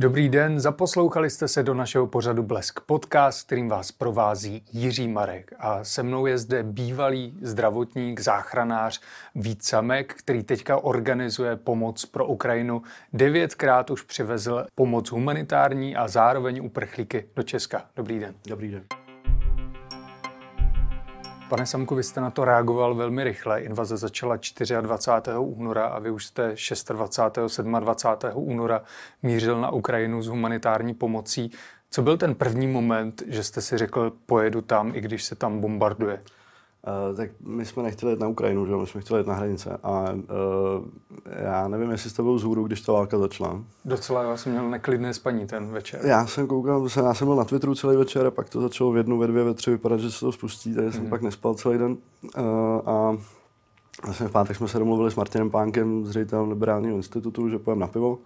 Dobrý den, zaposlouchali jste se do našeho pořadu Blesk podcast, kterým vás provází Jiří Marek. A se mnou je zde bývalý zdravotník, záchranář Vít Samek, který teďka organizuje pomoc pro Ukrajinu. Devětkrát už přivezl pomoc humanitární a zároveň uprchlíky do Česka. Dobrý den. Dobrý den. Pane Samku, vy jste na to reagoval velmi rychle. Invaze začala 24. února a vy už jste 26. 27. února mířil na Ukrajinu s humanitární pomocí. Co byl ten první moment, že jste si řekl, pojedu tam, i když se tam bombarduje? Uh, tak my jsme nechtěli jít na Ukrajinu, že? my jsme chtěli jít na hranice. A uh, já nevím, jestli jste byl vzhůru, když ta válka začala. Docela, já jsem měl neklidné spaní ten večer. Já jsem koukal, já jsem byl na Twitteru celý večer a pak to začalo v jednu, ve dvě, ve tři vypadat, že se to spustí, takže mm. jsem mhm. pak nespal celý den. Uh, a vlastně v pátek jsme se domluvili s Martinem Pánkem, z ředitelem Liberálního institutu, že půjdeme na pivo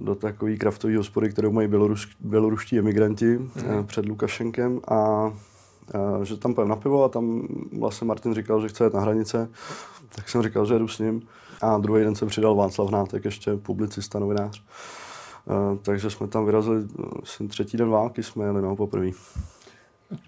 do takové kraftové hospody, kterou mají běloruš, běloruští emigranti mm. před Lukašenkem a že tam půjdeme na pivo a tam vlastně Martin říkal, že chce jít na hranice, tak jsem říkal, že jedu s ním. A druhý den jsem přidal Václav Nátek, ještě publicista, novinář. takže jsme tam vyrazili, jsem třetí den války jsme jeli no, poprvé.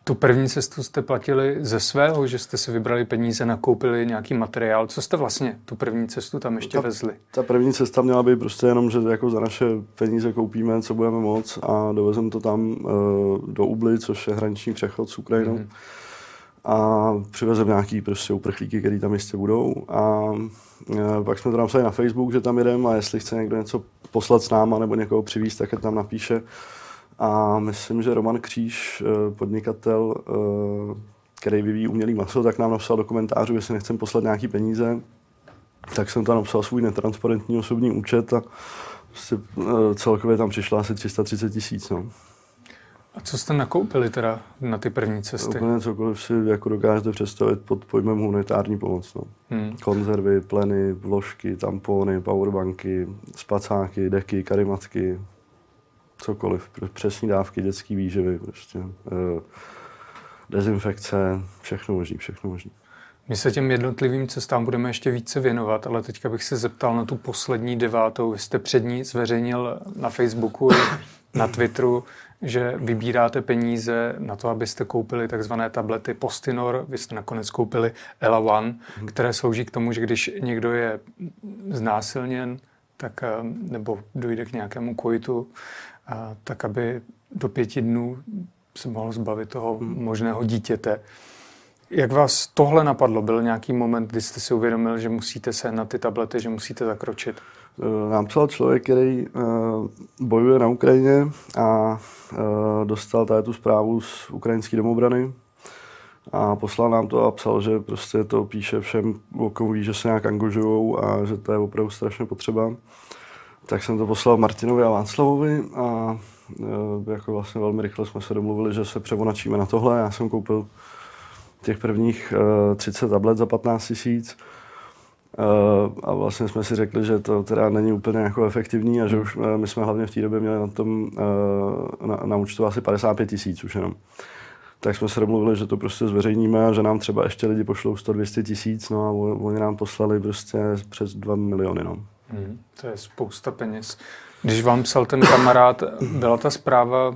Tu první cestu jste platili ze svého, že jste si vybrali peníze, nakoupili nějaký materiál. Co jste vlastně tu první cestu tam ještě ta, vezli? Ta první cesta měla být prostě jenom, že jako za naše peníze koupíme, co budeme moc a dovezeme to tam uh, do Ubly, což je hraniční přechod s Ukrajinou. Mm-hmm. A přivezeme nějaký prostě uprchlíky, který tam jistě budou. A uh, pak jsme to napsali na Facebook, že tam jedeme a jestli chce někdo něco poslat s náma nebo někoho přivízt, tak je tam napíše a myslím, že Roman Kříž, eh, podnikatel, eh, který vyvíjí umělý maso, tak nám napsal do komentářů, jestli nechcem poslat nějaký peníze. Tak jsem tam napsal svůj netransparentní osobní účet a prostě celkově tam přišlo asi 330 tisíc. No. A co jste nakoupili teda na ty první cesty? Úplně cokoliv si jako dokážete představit pod pojmem humanitární pomoc. No. Hmm. Konzervy, pleny, vložky, tampony, powerbanky, spacáky, deky, karimatky, cokoliv, přesní dávky, dětské výživy, prostě, eh, dezinfekce, všechno možný, všechno možný. My se těm jednotlivým cestám budeme ještě více věnovat, ale teďka bych se zeptal na tu poslední devátou. Vy jste před ní zveřejnil na Facebooku, na Twitteru, že vybíráte peníze na to, abyste koupili takzvané tablety Postinor. Vy jste nakonec koupili Ella One, hmm. které slouží k tomu, že když někdo je znásilněn, tak, eh, nebo dojde k nějakému kojitu, a tak aby do pěti dnů se mohl zbavit toho hmm. možného dítěte. Jak vás tohle napadlo? Byl nějaký moment, kdy jste si uvědomil, že musíte se na ty tablety, že musíte zakročit? Eh, nám psal člověk, který uh, bojuje na Ukrajině a uh, dostal tady tu zprávu z ukrajinské domobrany a poslal nám to a psal, že prostě to píše všem, o ví, že se nějak angažují a že to je opravdu strašně potřeba. Tak jsem to poslal Martinovi a Václavovi a e, jako vlastně velmi rychle jsme se domluvili, že se převonačíme na tohle. Já jsem koupil těch prvních 30 e, tablet za 15 tisíc e, a vlastně jsme si řekli, že to teda není úplně jako efektivní a že už my jsme hlavně v té době měli na tom na, na účtu asi 55 tisíc už jenom. Tak jsme se domluvili, že to prostě zveřejníme a že nám třeba ještě lidi pošlou 100-200 tisíc, no a oni nám poslali prostě přes 2 miliony. No. Hmm, to je spousta peněz. Když vám psal ten kamarád, byla ta zpráva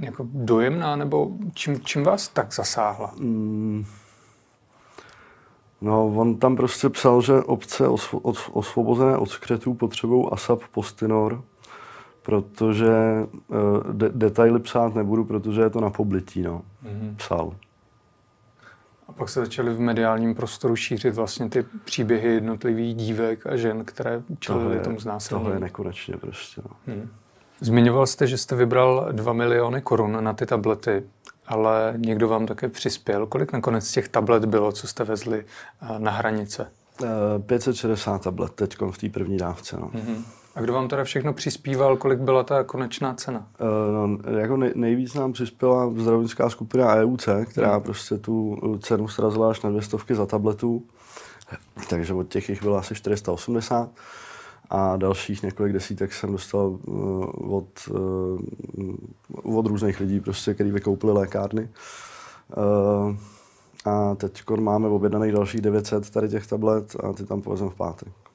jako dojemná, nebo čím, čím vás tak zasáhla? Hmm. No, on tam prostě psal, že obce osvo, os, osvobozené od skřetů potřebují ASAP Postinor, protože uh, de, detaily psát nebudu, protože je to na poblití, no. Mm-hmm. Psal. Pak se začaly v mediálním prostoru šířit vlastně ty příběhy jednotlivých dívek a žen, které čelily tomu znásilnění. Tohle je nekonečně prostě. No. Hmm. Zmiňoval jste, že jste vybral 2 miliony korun na ty tablety, ale někdo vám také přispěl. Kolik nakonec těch tablet bylo, co jste vezli eh, na hranice? 560 eh, tablet teď v té první dávce. No. hmm a kdo vám teda všechno přispíval, kolik byla ta konečná cena? Uh, no, jako nej, nejvíc nám přispěla zdravotnická skupina EUC, která hmm. prostě tu cenu srazila až na dvě stovky za tabletu. Takže od těch jich bylo asi 480 a dalších několik desítek jsem dostal uh, od, od různých lidí, prostě, kteří vykoupili lékárny. A teď máme objednaných dalších 900 tady těch tablet a ty tam povezeme v pátek.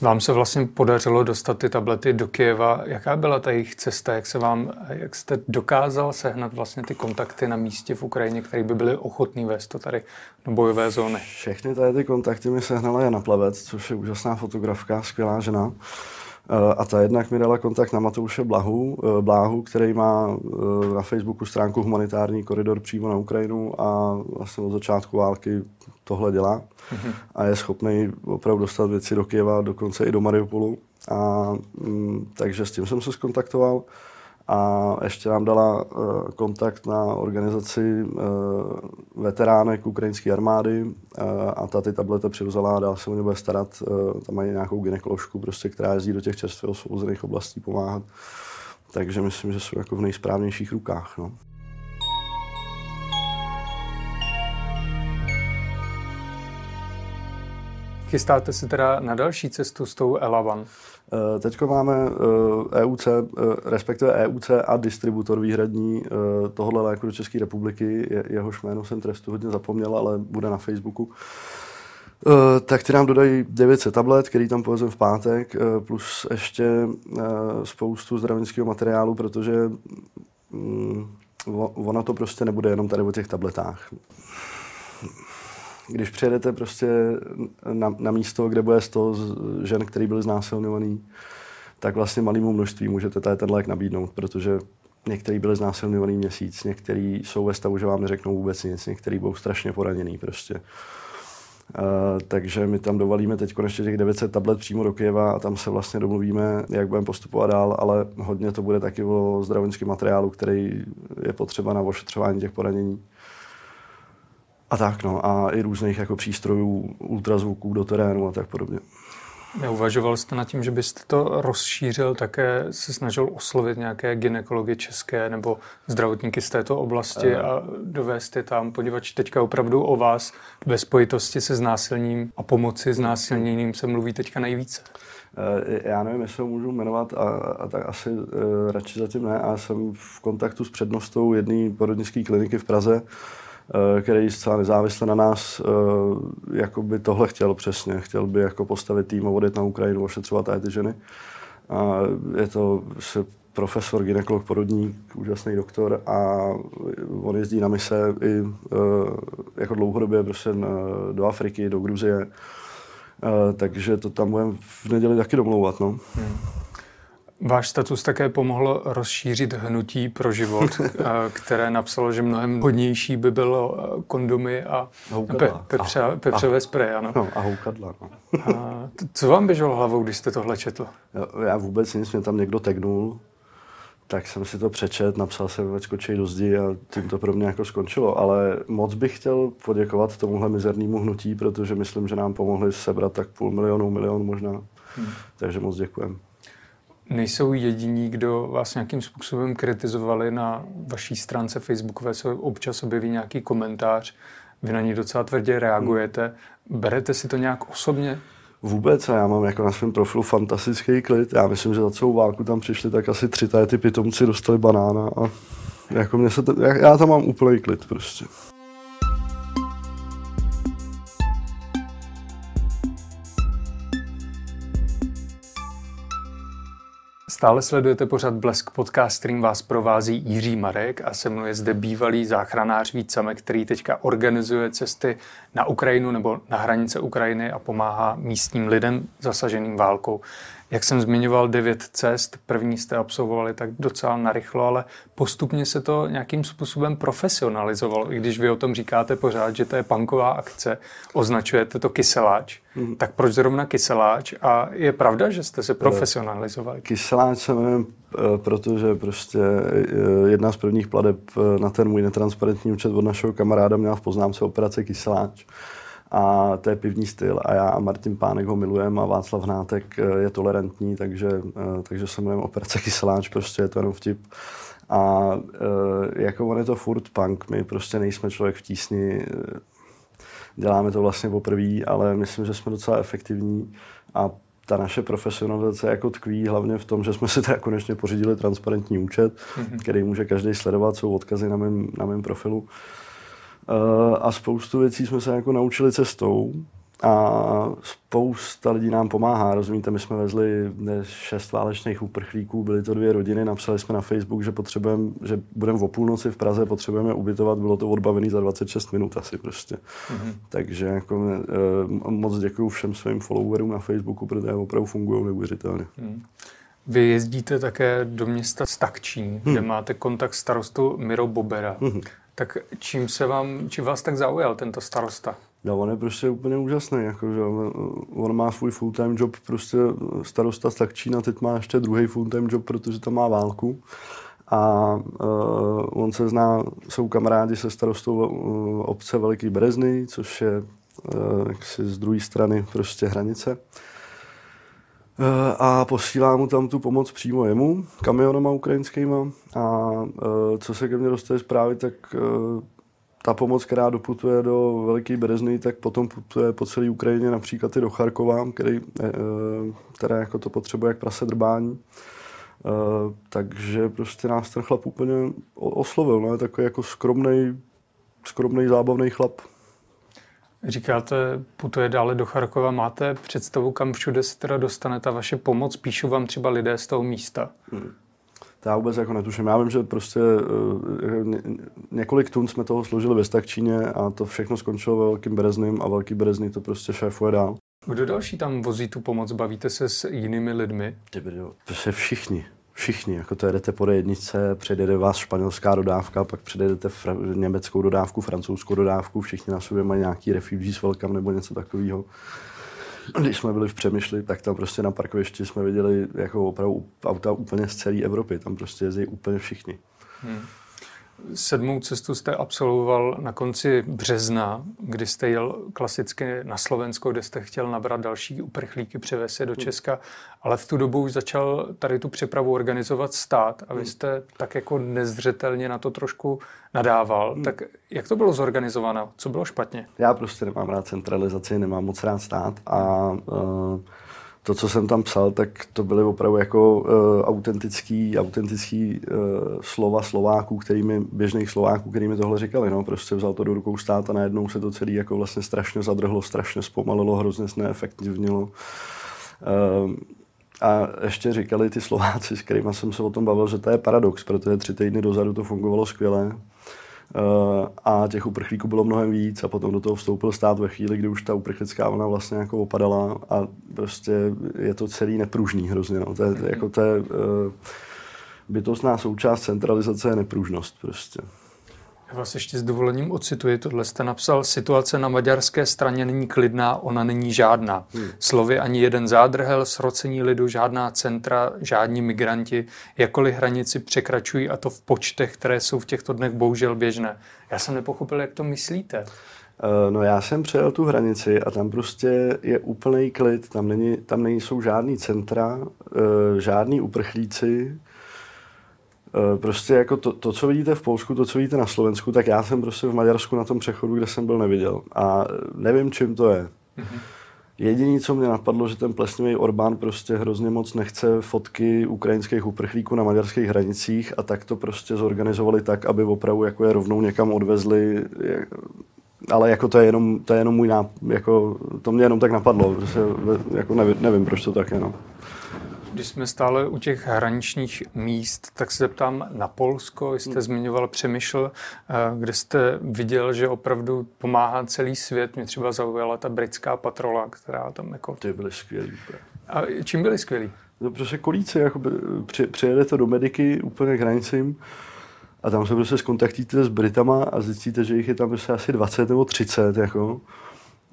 Vám se vlastně podařilo dostat ty tablety do Kieva. Jaká byla ta jejich cesta? Jak, se vám, jak jste dokázal sehnat vlastně ty kontakty na místě v Ukrajině, které by byly ochotný vést to tady do bojové zóny? Všechny tady ty kontakty mi sehnala Jana Plavec, což je úžasná fotografka, skvělá žena. Eh, a ta jednak mi dala kontakt na Matouše Blahu, eh, Bláhu, který má eh, na Facebooku stránku Humanitární koridor přímo na Ukrajinu a vlastně od začátku války tohle dělá. Mm-hmm. A je schopný opravdu dostat věci do Kieva, dokonce i do Mariupolu. A, mm, takže s tím jsem se skontaktoval a ještě nám dala uh, kontakt na organizaci uh, veteránek ukrajinské armády uh, a ta ty tablety přivzala a dál se o ně bude starat. Tam mají nějakou gynekoložku, prostě, která jezdí do těch čerstvě osvobozených oblastí pomáhat. Takže myslím, že jsou jako v nejsprávnějších rukách. No. Chystáte se teda na další cestu s tou Elavan? Eh, Teď máme EUC, eh, e eh, respektive EUC a distributor výhradní tohohle léku do České republiky. Jehož jméno jsem trestu hodně zapomněl, ale bude na Facebooku. Tak ty nám dodají 900 tablet, který tam povezem v pátek, plus ještě spoustu zdravotnického materiálu, protože mm, ono to prostě nebude jenom tady o těch tabletách když přijedete prostě na, na místo, kde bude 100 žen, který byly znásilňovaný, tak vlastně malému množství můžete tady ten lék nabídnout, protože některý byli znásilňovaný měsíc, některý jsou ve stavu, že vám neřeknou vůbec nic, některý budou strašně poraněný prostě. Uh, takže my tam dovalíme teď ještě těch 900 tablet přímo do Kyjeva a tam se vlastně domluvíme, jak budeme postupovat dál, ale hodně to bude taky o zdravotnickém materiálu, který je potřeba na ošetřování těch poranění. A tak no, a i různých jako přístrojů, ultrazvuků do terénu a tak podobně. Neuvažoval jste nad tím, že byste to rozšířil, také se snažil oslovit nějaké gynekology české nebo zdravotníky z této oblasti uh. a dovést je tam, poněvadž teďka opravdu o vás ve spojitosti se znásilním a pomoci znásilněným se mluví teďka nejvíce. Eh, já nevím, jestli ho můžu jmenovat, a, a tak asi uh, radši zatím ne. A jsem v kontaktu s přednostou jedné porodnické kliniky v Praze, Eh, který zcela nezávisle na nás eh, jako by tohle chtěl přesně. Chtěl by jako postavit tým a odjet na Ukrajinu, ošetřovat ty ženy. A je to se profesor, ginekolog, porodník, úžasný doktor a on jezdí na mise i eh, jako dlouhodobě prostě do Afriky, do Gruzie. Takže to tam budeme v neděli taky domlouvat. No. Hmm. Váš status také pomohl rozšířit hnutí pro život, které napsalo, že mnohem hodnější by bylo kondomy a pe, pepře, a, pepřové a, spreje. Ano. No, a houkadla. No. A co vám běželo hlavou, když jste tohle četl? Já, já vůbec nic, mě tam někdo tegnul, tak jsem si to přečet, napsal jsem ve skočej do zdi a tím to pro mě jako skončilo. Ale moc bych chtěl poděkovat tomuhle mizernému hnutí, protože myslím, že nám pomohli sebrat tak půl milionu, milion možná. Hmm. Takže moc děkujeme nejsou jediní, kdo vás nějakým způsobem kritizovali na vaší stránce Facebookové, se občas objeví nějaký komentář, vy na ní docela tvrdě reagujete. Berete si to nějak osobně? Vůbec a já mám jako na svém profilu fantastický klid. Já myslím, že za celou válku tam přišli tak asi tři ty pitomci, dostali banána a jako mě se to, já, já tam mám úplný klid prostě. Stále sledujete pořad Blesk podcast, kterým vás provází Jiří Marek a se mnou je zde bývalý záchranář Vícame, který teďka organizuje cesty na Ukrajinu nebo na hranice Ukrajiny a pomáhá místním lidem zasaženým válkou. Jak jsem zmiňoval, devět cest, první jste absolvovali tak docela narychlo, ale postupně se to nějakým způsobem profesionalizovalo. I když vy o tom říkáte pořád, že to je panková akce, označujete to kyseláč. Mm. Tak proč zrovna kyseláč? A je pravda, že jste se profesionalizovali? Kyseláč se jmenuji, eh, protože prostě eh, jedna z prvních pladeb eh, na ten můj netransparentní účet od našeho kamaráda měla v poznámce operace kyseláč a to je pivní styl a já a Martin Pánek ho milujeme a Václav Hnátek eh, je tolerantní, takže, eh, takže se jmenujeme Operace Kyseláč, prostě je to jenom vtip. A eh, jako on je to furt punk, my prostě nejsme člověk v tísni, děláme to vlastně poprvé, ale myslím, že jsme docela efektivní a ta naše profesionalizace jako tkví hlavně v tom, že jsme si teda konečně pořídili transparentní účet, mm-hmm. který může každý sledovat, jsou odkazy na mém, na mém profilu. Uh, a spoustu věcí jsme se jako naučili cestou, a spousta lidí nám pomáhá. Rozumíte, my jsme vezli šest válečných uprchlíků, byly to dvě rodiny, napsali jsme na Facebook, že potřebujeme, že budeme o půlnoci v Praze, potřebujeme ubytovat, bylo to odbavený za 26 minut asi prostě. Mm-hmm. Takže jako, eh, moc děkuji všem svým followerům na Facebooku, protože opravdu fungují neuvěřitelně. Mm. Vy jezdíte také do města Stakčín, hmm. kde máte kontakt starostu Miro Bobera. Hmm. Tak čím se vám, čím vás tak zaujal tento starosta? No, on je prostě úplně úžasný, jako, že on má svůj full-time job, prostě starosta Stakčína, teď má ještě druhý full-time job, protože tam má válku. A uh, on se zná, jsou kamarádi se starostou uh, obce Veliký Berezny, což je uh, z druhé strany prostě hranice. A posílá mu tam tu pomoc přímo jemu, kamionama ukrajinskýma. A co se ke mně dostane zprávy, tak ta pomoc, která doputuje do Veliké Berezny, tak potom putuje po celé Ukrajině, například i do Charkova, který, která jako to potřebuje jak prase drbání. takže prostě nás ten chlap úplně oslovil, ne? takový jako skromný, skromný zábavný chlap. Říkáte, putuje dále do Charkova. Máte představu, kam všude se teda dostane ta vaše pomoc? Píšou vám třeba lidé z toho místa? Hmm. To já vůbec jako netuším. Já vím, že prostě uh, několik tun jsme toho složili ve Stakčíně a to všechno skončilo ve Velkým Berezným a Velký Berezný to prostě šéfuje dál. Kdo další tam vozí tu pomoc? Bavíte se s jinými lidmi? To se všichni všichni, jako to jedete po jednice, předjede vás španělská dodávka, pak předjedete fr- německou dodávku, francouzskou dodávku, všichni na sobě mají nějaký refugees welcome nebo něco takového. Když jsme byli v Přemýšli, tak tam prostě na parkovišti jsme viděli jako opravdu auta úplně z celé Evropy, tam prostě jezdí úplně všichni. Hmm. Sedmou cestu jste absolvoval na konci března, kdy jste jel klasicky na Slovensko, kde jste chtěl nabrat další uprchlíky, převést je do hmm. Česka, ale v tu dobu už začal tady tu přepravu organizovat stát a vy hmm. jste tak jako nezřetelně na to trošku nadával. Hmm. Tak jak to bylo zorganizováno? Co bylo špatně? Já prostě nemám rád centralizaci, nemám moc rád stát a uh, to, co jsem tam psal, tak to byly opravdu jako uh, autentický, autentický uh, slova Slováků, kterými, běžných Slováků, kterými tohle říkali. No. Prostě vzal to do rukou stát a najednou se to celé jako vlastně strašně zadrhlo, strašně zpomalilo, hrozně neefektivnilo. Uh, a ještě říkali ty Slováci, s kterými jsem se o tom bavil, že to je paradox, protože tři týdny dozadu to fungovalo skvěle a těch uprchlíků bylo mnohem víc a potom do toho vstoupil stát ve chvíli, kdy už ta uprchlická vlna vlastně jako opadala a prostě je to celý nepružný hrozně. No. To je, jako to je, uh, bytostná součást centralizace je nepružnost prostě. Já vás ještě s dovolením ocituji, tohle jste napsal, situace na maďarské straně není klidná, ona není žádná. Hmm. Slovy ani jeden zádrhel, srocení lidu, žádná centra, žádní migranti, jakkoliv hranici překračují a to v počtech, které jsou v těchto dnech bohužel běžné. Já jsem nepochopil, jak to myslíte. Eh, no já jsem přejel tu hranici a tam prostě je úplný klid, tam, není, tam nejsou žádný centra, eh, žádní uprchlíci, prostě jako to, to, co vidíte v Polsku, to, co vidíte na Slovensku, tak já jsem prostě v Maďarsku na tom přechodu, kde jsem byl, neviděl. A nevím, čím to je. Mm-hmm. Jediné, co mě napadlo, že ten plesnivý Orbán prostě hrozně moc nechce fotky ukrajinských uprchlíků na maďarských hranicích a tak to prostě zorganizovali tak, aby opravdu jako je rovnou někam odvezli. Ale jako to je jenom, to je jenom můj náp, jako to mě jenom tak napadlo, prostě, jako nevím, nevím, proč to tak je. No. Když jsme stále u těch hraničních míst, tak se zeptám na Polsko. Jste hmm. zmiňoval Přemýšl, eh, kde jste viděl, že opravdu pomáhá celý svět. Mě třeba zaujala ta britská patrola, která tam jako... Ty byly skvělý. A čím byli skvělí? No prostě kolíci, jako při, přijedete do mediky úplně k hranicím a tam se prostě skontaktíte s Britama a zjistíte, že jich je tam prostě asi 20 nebo 30, jako.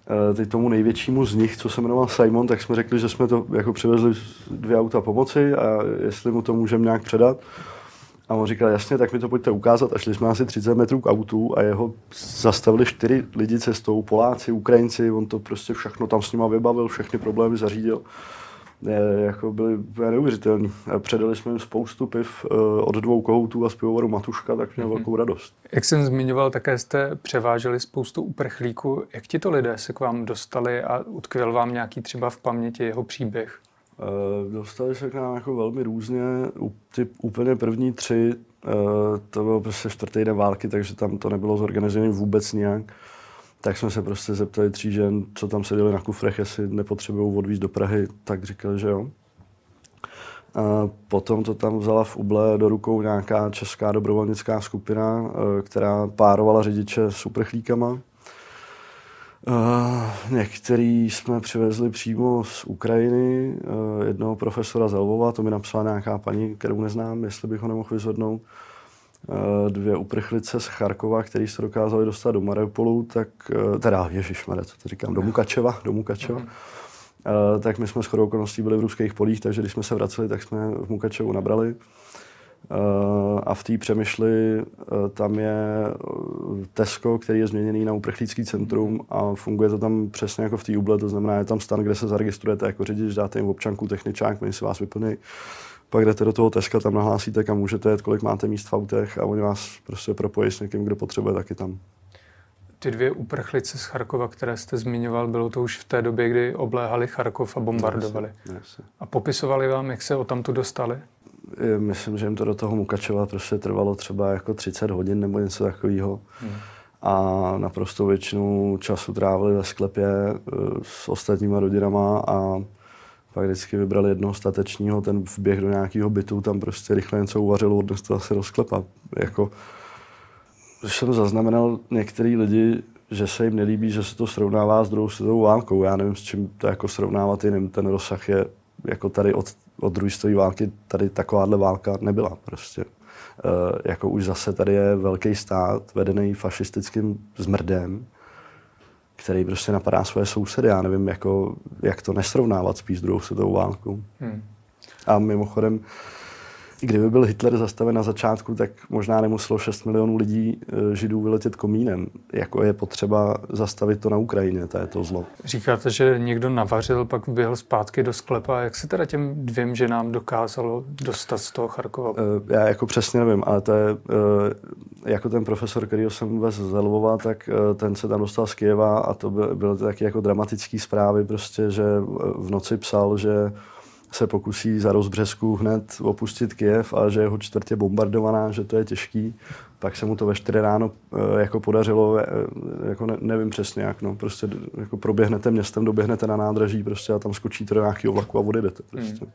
Eh, teď tomu největšímu z nich, co se jmenoval Simon, tak jsme řekli, že jsme to jako přivezli dvě auta pomoci a jestli mu to můžeme nějak předat. A on říkal, jasně, tak mi to pojďte ukázat. A šli jsme asi 30 metrů k autu a jeho zastavili čtyři lidi cestou, Poláci, Ukrajinci, on to prostě všechno tam s nima vybavil, všechny problémy zařídil jako byli neuvěřitelní. Předali jsme jim spoustu piv eh, od dvou kohoutů a z pivovaru Matuška, tak měl mm-hmm. velkou radost. Jak jsem zmiňoval, také jste převáželi spoustu uprchlíků. Jak ti to lidé se k vám dostali a utkvěl vám nějaký třeba v paměti jeho příběh? Uh, dostali se k nám jako velmi různě. Ty úplně první tři, to bylo prostě čtvrtý den války, takže tam to nebylo zorganizované vůbec nějak. Tak jsme se prostě zeptali tří žen, co tam seděli na kufrech, jestli nepotřebují odvízt do Prahy, tak říkali, že jo. A potom to tam vzala v Uble do rukou nějaká česká dobrovolnická skupina, eh, která párovala řidiče s uprchlíkama. Uh, některý jsme přivezli přímo z Ukrajiny, uh, jednoho profesora Zelvova, to mi napsala nějaká paní, kterou neznám, jestli bych ho nemohl vyzvednout. Uh, dvě uprchlice z Charkova, který se dokázali dostat do Mariupolu, tak, uh, teda ježišmarja, co to říkám, do Mukačeva, do Mukačeva. Uh, tak my jsme s chodou okolností byli v ruských polích, takže když jsme se vraceli, tak jsme v Mukačevu nabrali. A v té přemýšli tam je Tesco, který je změněný na uprchlícký centrum a funguje to tam přesně jako v té Uble, to znamená, je tam stan, kde se zaregistrujete jako řidič, dáte jim občanku, techničák, oni si vás vyplní. Pak jdete do toho Teska, tam nahlásíte, kam můžete jet, kolik máte míst v autech a oni vás prostě propojí s někým, kdo potřebuje taky tam ty dvě uprchlice z Charkova, které jste zmiňoval, bylo to už v té době, kdy obléhali Charkov a bombardovali. Jasně, jasně. A popisovali vám, jak se o tamtu dostali? Myslím, že jim to do toho Mukačeva prostě trvalo třeba jako 30 hodin nebo něco takového. Hmm. A naprosto většinu času trávili ve sklepě eh, s ostatníma rodinama a pak vždycky vybrali jednoho statečního, ten vběh do nějakého bytu, tam prostě rychle něco uvařil, odnes to zase do sklepa. Jako, když jsem zaznamenal některý lidi, že se jim nelíbí, že se to srovnává s druhou světovou válkou. Já nevím, s čím to jako srovnávat jiným. Ten rozsah je jako tady od, od druhé světové války, tady takováhle válka nebyla prostě. E, jako už zase tady je velký stát, vedený fašistickým zmrdem, který prostě napadá své sousedy. Já nevím, jako, jak to nesrovnávat spíš s druhou světovou válkou. Hmm. A mimochodem, Kdyby byl Hitler zastaven na začátku, tak možná nemuselo 6 milionů lidí eh, židů vyletět komínem. Jako je potřeba zastavit to na Ukrajině, to je to zlo. Říkáte, že někdo navařil, pak běhl zpátky do sklepa. Jak se teda těm dvěm ženám dokázalo dostat z toho Charkova? Eh, já jako přesně nevím, ale to je eh, jako ten profesor, který jsem vez z Lvova, tak ten se tam dostal z Kieva a to byly taky jako dramatické zprávy, prostě, že v noci psal, že se pokusí za rozbřesku hned opustit Kiev a že jeho čtvrtě bombardovaná, že to je těžký. Pak se mu to ve 4 ráno e, jako podařilo, e, jako ne, nevím přesně jak, no, prostě jako proběhnete městem, doběhnete na nádraží prostě a tam skočíte do nějakého vlaku a odjedete prostě. Hmm.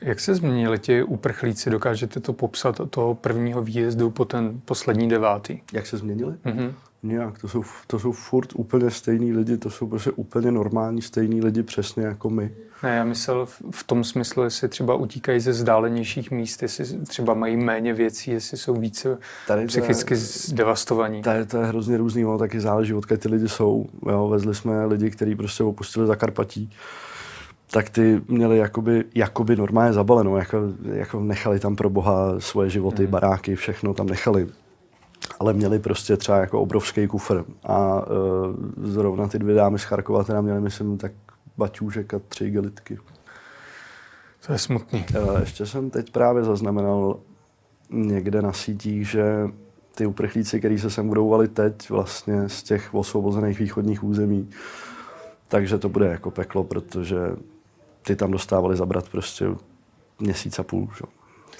Jak se změnili ti uprchlíci? Dokážete to popsat od toho prvního výjezdu po ten poslední devátý? Jak se změnili? Mm-hmm. Nějak, to jsou, to jsou furt úplně stejní lidi, to jsou prostě úplně normální stejní lidi, přesně jako my. Ne, já myslel v tom smyslu, jestli třeba utíkají ze vzdálenějších míst, jestli třeba mají méně věcí, jestli jsou více tady psychicky je, zdevastovaní. Tady to je hrozně různý, ono taky záleží, odkud ty lidi jsou. Jo, vezli jsme lidi, kteří prostě opustili Zakarpatí, tak ty měli jakoby, jakoby normálně zabaleno, jako, jako nechali tam pro boha svoje životy, mm. baráky, všechno tam nechali ale měli prostě třeba jako obrovský kufr. A uh, zrovna ty dvě dámy z Charkova teda měly, myslím, tak baťůžek a tři gelitky. To je smutný. Uh, ještě jsem teď právě zaznamenal někde na sítích, že ty uprchlíci, kteří se sem budou valit teď vlastně z těch osvobozených východních území, takže to bude jako peklo, protože ty tam dostávali zabrat prostě měsíc a půl, že?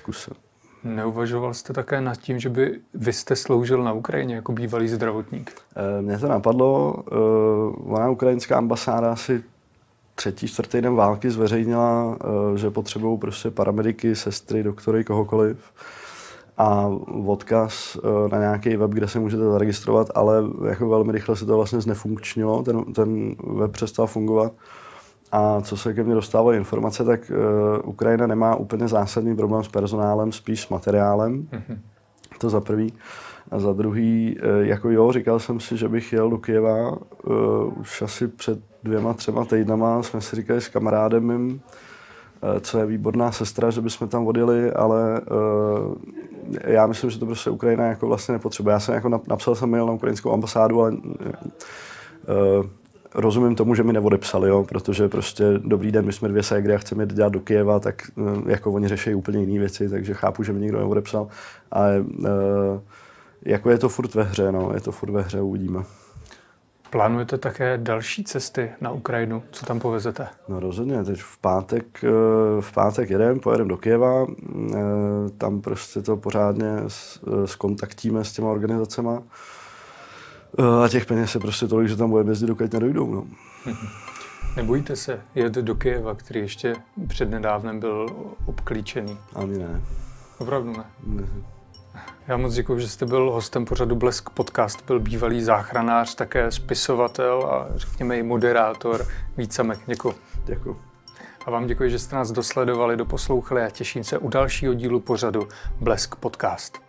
kuse. Neuvažoval jste také nad tím, že by vy jste sloužil na Ukrajině jako bývalý zdravotník? E, mně to napadlo. E, ona ukrajinská ambasáda si třetí, čtvrtý den války zveřejnila, e, že potřebují prostě paramediky, sestry, doktory, kohokoliv a odkaz na nějaký web, kde se můžete zaregistrovat, ale jako velmi rychle se to vlastně znefunkčnilo, ten, ten web přestal fungovat. A co se ke mně dostávají informace, tak uh, Ukrajina nemá úplně zásadní problém s personálem, spíš s materiálem. Mm-hmm. To za prvý. A za druhý, uh, jako jo, říkal jsem si, že bych jel do Kieva. Uh, už asi před dvěma, třema týdnama jsme si říkali s kamarádem mým, uh, co je výborná sestra, že bychom tam odjeli, ale uh, já myslím, že to prostě Ukrajina jako vlastně nepotřebuje. Já jsem jako napsal jsem mail na ukrajinskou ambasádu, ale uh, rozumím tomu, že mi neodepsali, jo, protože prostě dobrý den, my jsme dvě ségry a chceme jít dělat do Kieva, tak eh, jako oni řeší úplně jiné věci, takže chápu, že mi nikdo neodepsal. Ale uh, jako je to furt ve hře, no, je to furt ve hře, uvidíme. Plánujete také další cesty na Ukrajinu? Co tam povezete? No rozhodně, teď v pátek, eh, v pátek jedem, pojedeme do Kieva, tam prostě to pořádně skontaktíme s těma organizacema A těch peněz je prostě tolik, že tam bude jezdit, dokud nedojdou. No. Nebojíte se jet do Kyjeva, který ještě přednedávnem byl obklíčený? Ani ne. Opravdu ne? ne. Já moc děkuji, že jste byl hostem pořadu Blesk Podcast. Byl bývalý záchranář, také spisovatel a řekněme i moderátor Vít Samek. Děkuji. Děkuji. A vám děkuji, že jste nás dosledovali, doposlouchali a těším se u dalšího dílu pořadu Blesk Podcast.